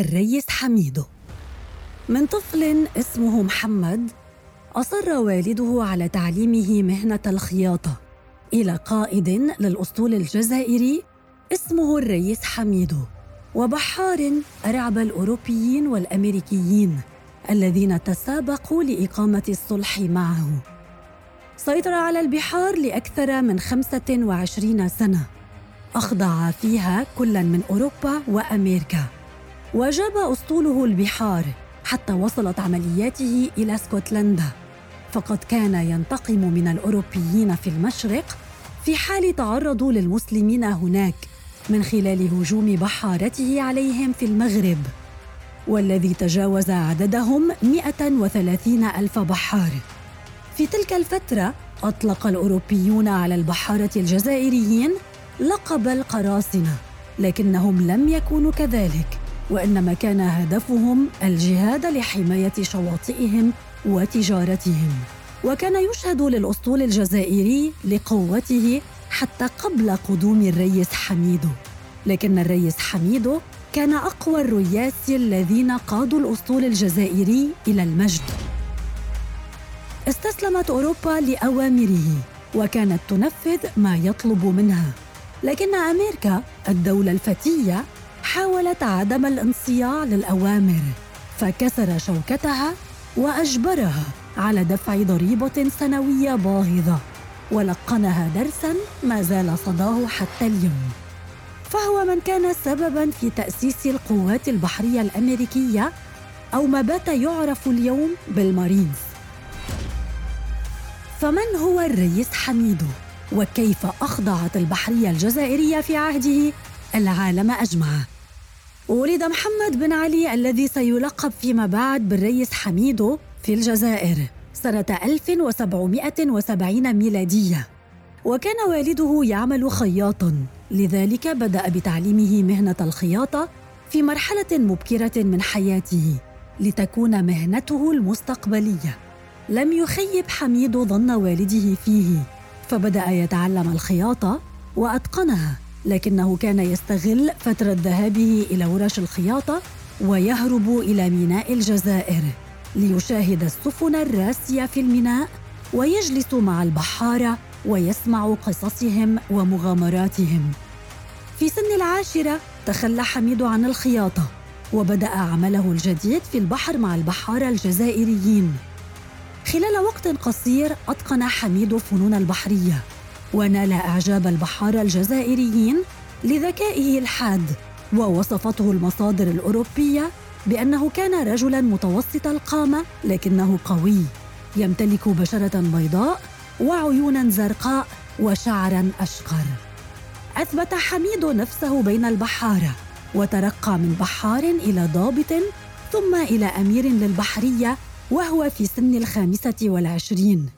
الريس حميدو من طفل اسمه محمد أصر والده على تعليمه مهنة الخياطة. إلى قائد للأسطول الجزائري اسمه الريس حميدو وبحار أرعب الأوروبيين والأمريكيين الذين تسابقوا لإقامة الصلح معه. سيطر على البحار لأكثر من 25 سنة. أخضع فيها كلا من أوروبا وأمريكا. وجاب أسطوله البحار حتى وصلت عملياته إلى اسكتلندا. فقد كان ينتقم من الأوروبيين في المشرق في حال تعرضوا للمسلمين هناك من خلال هجوم بحارته عليهم في المغرب والذي تجاوز عددهم 130 ألف بحار. في تلك الفترة أطلق الأوروبيون على البحارة الجزائريين لقب القراصنة لكنهم لم يكونوا كذلك. وإنما كان هدفهم الجهاد لحماية شواطئهم وتجارتهم. وكان يشهد للأسطول الجزائري لقوته حتى قبل قدوم الريس حميدو لكن الريس حميدو كان أقوى الرياس الذين قادوا الأسطول الجزائري إلى المجد. استسلمت أوروبا لأوامره وكانت تنفذ ما يطلب منها. لكن أمريكا الدولة الفتية حاولت عدم الانصياع للأوامر فكسر شوكتها وأجبرها على دفع ضريبة سنوية باهظة ولقنها درسا ما زال صداه حتى اليوم. فهو من كان سببا في تأسيس القوات البحرية الأمريكية أو ما بات يعرف اليوم بالمارينز. فمن هو الرئيس حميدو؟ وكيف أخضعت البحرية الجزائرية في عهده؟ العالم أجمع. ولد محمد بن علي الذي سيلقب فيما بعد بالرئيس حميدو في الجزائر سنة 1770 ميلادية. وكان والده يعمل خياطا. لذلك بدأ بتعليمه مهنة الخياطة في مرحلة مبكرة من حياته لتكون مهنته المستقبلية. لم يخيب حميد ظن والده فيه فبدأ يتعلم الخياطة وأتقنها. لكنه كان يستغل فترة ذهابه إلى ورش الخياطة ويهرب إلى ميناء الجزائر ليشاهد السفن الراسية في الميناء ويجلس مع البحارة ويسمع قصصهم ومغامراتهم. في سن العاشرة تخلى حميد عن الخياطة وبدأ عمله الجديد في البحر مع البحارة الجزائريين. خلال وقت قصير أتقن حميد فنون البحرية ونال إعجاب البحارة الجزائريين لذكائه الحاد ووصفته المصادر الأوروبية بأنه كان رجلا متوسط القامة لكنه قوي يمتلك بشرة بيضاء وعيونا زرقاء وشعرا أشقر. أثبت حميد نفسه بين البحارة وترقى من بحار إلى ضابط ثم إلى أمير للبحرية وهو في سن الخامسة والعشرين.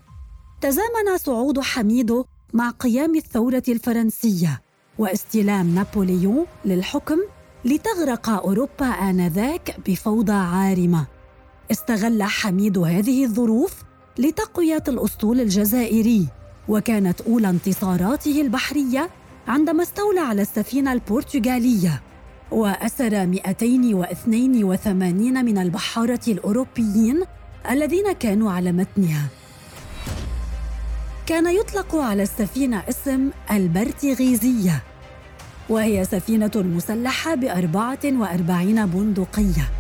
تزامن صعود حميد مع قيام الثورة الفرنسية واستلام نابليون للحكم لتغرق أوروبا آنذاك بفوضى عارمة. استغل حميد هذه الظروف لتقوية الأسطول الجزائري وكانت أولى انتصاراته البحرية عندما استولى على السفينة البرتغالية. وأسر 282 من البحارة الأوروبيين الذين كانوا على متنها. كان يطلق على السفينة اسم البرتغيزية وهي سفينة مسلحة بأربعة وأربعين بندقية.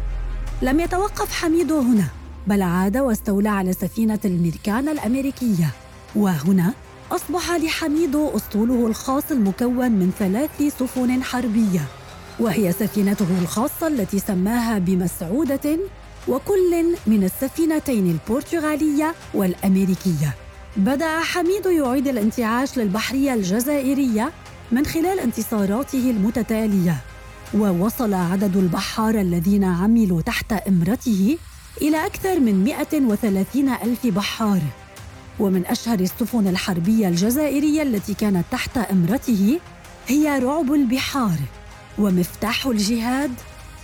لم يتوقف حميد هنا بل عاد واستولى على سفينة الميركان الأمريكية. وهنا أصبح لحميد أسطوله الخاص المكون من ثلاث سفن حربية. وهي سفينته الخاصة التي سماها بمسعودة وكل من السفينتين البرتغالية والأمريكية. بدأ حميد يعيد الانتعاش للبحرية الجزائرية من خلال انتصاراته المتتالية ووصل عدد البحارة الذين عملوا تحت إمرته إلى أكثر من 130 ألف بحار. ومن أشهر السفن الحربية الجزائرية التي كانت تحت إمرته هي رعب البحار ومفتاح الجهاد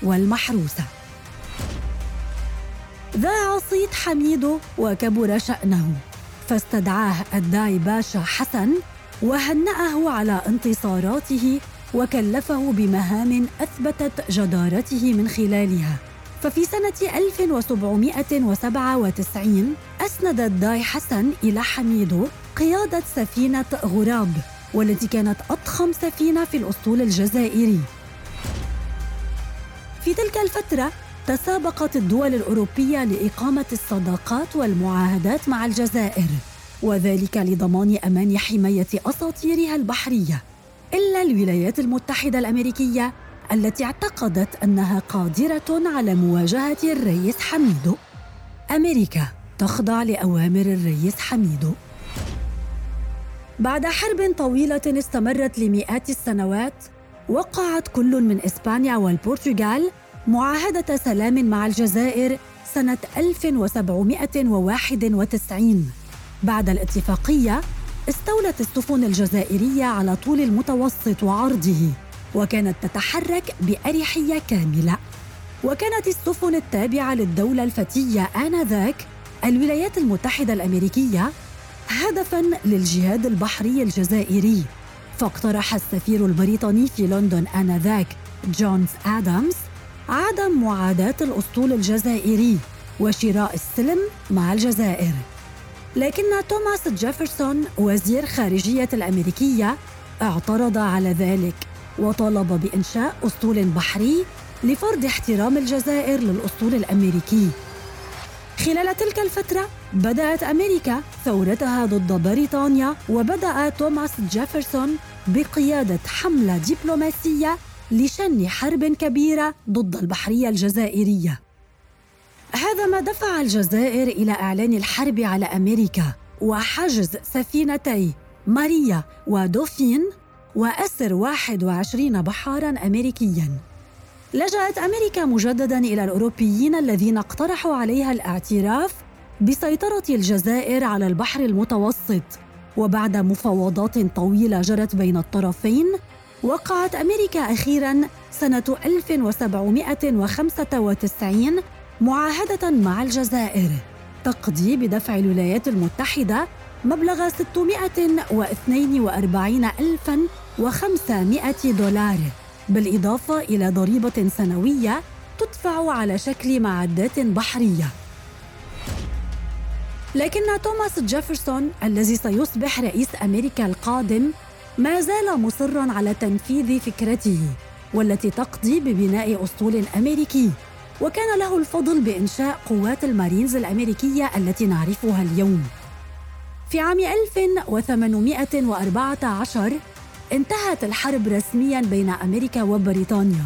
والمحروسة ذاع صيت حميد وكبر شأنه. فاستدعاه الداعي باشا حسن وهنأه على انتصاراته وكلفه بمهام أثبتت جدارته من خلالها. ففي سنة 1797 أسند الداي حسن إلى حميدو قيادة سفينة غراب والتي كانت أضخم سفينة في الأسطول الجزائري. في تلك الفترة تسابقت الدول الأوروبية لإقامة الصداقات والمعاهدات مع الجزائر وذلك لضمان أمان حماية أساطيرها البحرية إلا الولايات المتحدة الأمريكية التي اعتقدت أنها قادرة على مواجهة الرئيس حميدو. أمريكا تخضع لأوامر الرئيس حميدو. بعد حرب طويلة استمرت لمئات السنوات وقعت كل من إسبانيا والبرتغال معاهدة سلام مع الجزائر سنة 1791 بعد الاتفاقية استولت السفن الجزائرية على طول المتوسط وعرضه وكانت تتحرك بأريحية كاملة. وكانت السفن التابعة للدولة الفتية آنذاك الولايات المتحدة الأمريكية هدفا للجهاد البحري الجزائري. فاقترح السفير البريطاني في لندن آنذاك جون آدامز عدم معاداة الأسطول الجزائري وشراء السلم مع الجزائر. لكن توماس جيفرسون وزير خارجية الأمريكية اعترض على ذلك وطالب بإنشاء أسطول بحري لفرض احترام الجزائر للأسطول الأمريكي. خلال تلك الفترة بدأت أمريكا ثورتها ضد بريطانيا وبدأ توماس جيفرسون بقيادة حملة دبلوماسية لشن حرب كبيرة ضد البحرية الجزائرية. هذا ما دفع الجزائر إلى إعلان الحرب على أمريكا وحجز سفينتي ماريا ودوفين وأسر 21 بحارا أمريكيا. لجأت أمريكا مجددا إلى الأوروبيين الذين اقترحوا عليها الاعتراف بسيطرة الجزائر على البحر المتوسط. وبعد مفاوضات طويلة جرت بين الطرفين وقعت أمريكا أخيرا سنة 1795 معاهدة مع الجزائر تقضي بدفع الولايات المتحدة مبلغ 642 دولار بالإضافة إلى ضريبة سنوية تدفع على شكل معدات بحرية. لكن توماس جيفرسون الذي سيصبح رئيس أمريكا القادم ما زال مصرا على تنفيذ فكرته والتي تقضي ببناء أسطول أمريكي. وكان له الفضل بإنشاء قوات المارينز الأمريكية التي نعرفها اليوم. في عام 1814 انتهت الحرب رسميا بين أمريكا وبريطانيا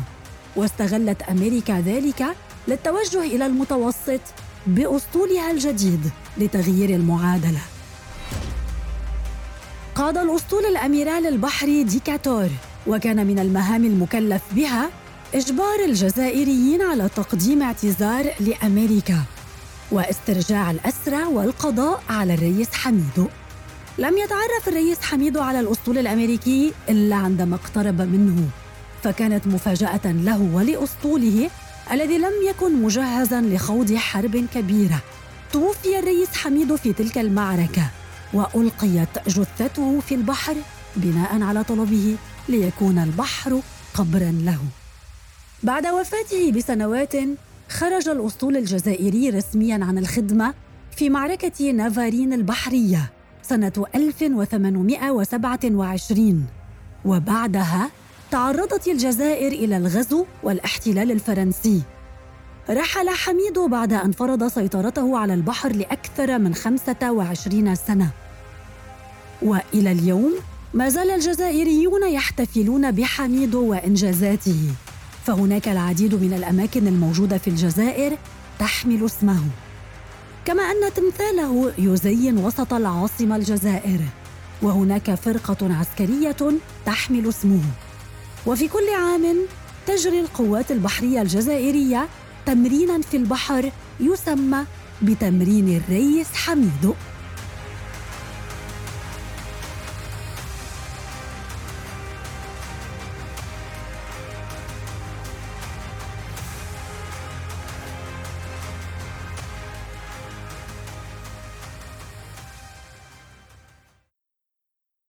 واستغلت أمريكا ذلك للتوجه إلى المتوسط بأسطولها الجديد لتغيير المعادلة. قاد الأسطول الأميرال البحري ديكاتور وكان من المهام المكلف بها إجبار الجزائريين على تقديم اعتذار لأمريكا واسترجاع الأسرى والقضاء على الرئيس حميدو. لم يتعرف الرئيس حميدو على الأسطول الأمريكي إلا عندما اقترب منه فكانت مفاجأة له ولأسطوله الذي لم يكن مجهزا لخوض حرب كبيرة. توفي الرئيس حميدو في تلك المعركة. وألقيت جثته في البحر بناء على طلبه ليكون البحر قبرا له. بعد وفاته بسنوات خرج الأسطول الجزائري رسميا عن الخدمة في معركة نافارين البحرية سنة 1827 وبعدها تعرضت الجزائر إلى الغزو والاحتلال الفرنسي. رحل حميد بعد أن فرض سيطرته على البحر لأكثر من 25 سنة. وإلى اليوم ما زال الجزائريون يحتفلون بحميد وإنجازاته. فهناك العديد من الأماكن الموجودة في الجزائر تحمل اسمه. كما أن تمثاله يزين وسط العاصمة الجزائر. وهناك فرقة عسكرية تحمل اسمه. وفي كل عام تجري القوات البحرية الجزائرية تمرينا في البحر يسمى بتمرين الريس حميدو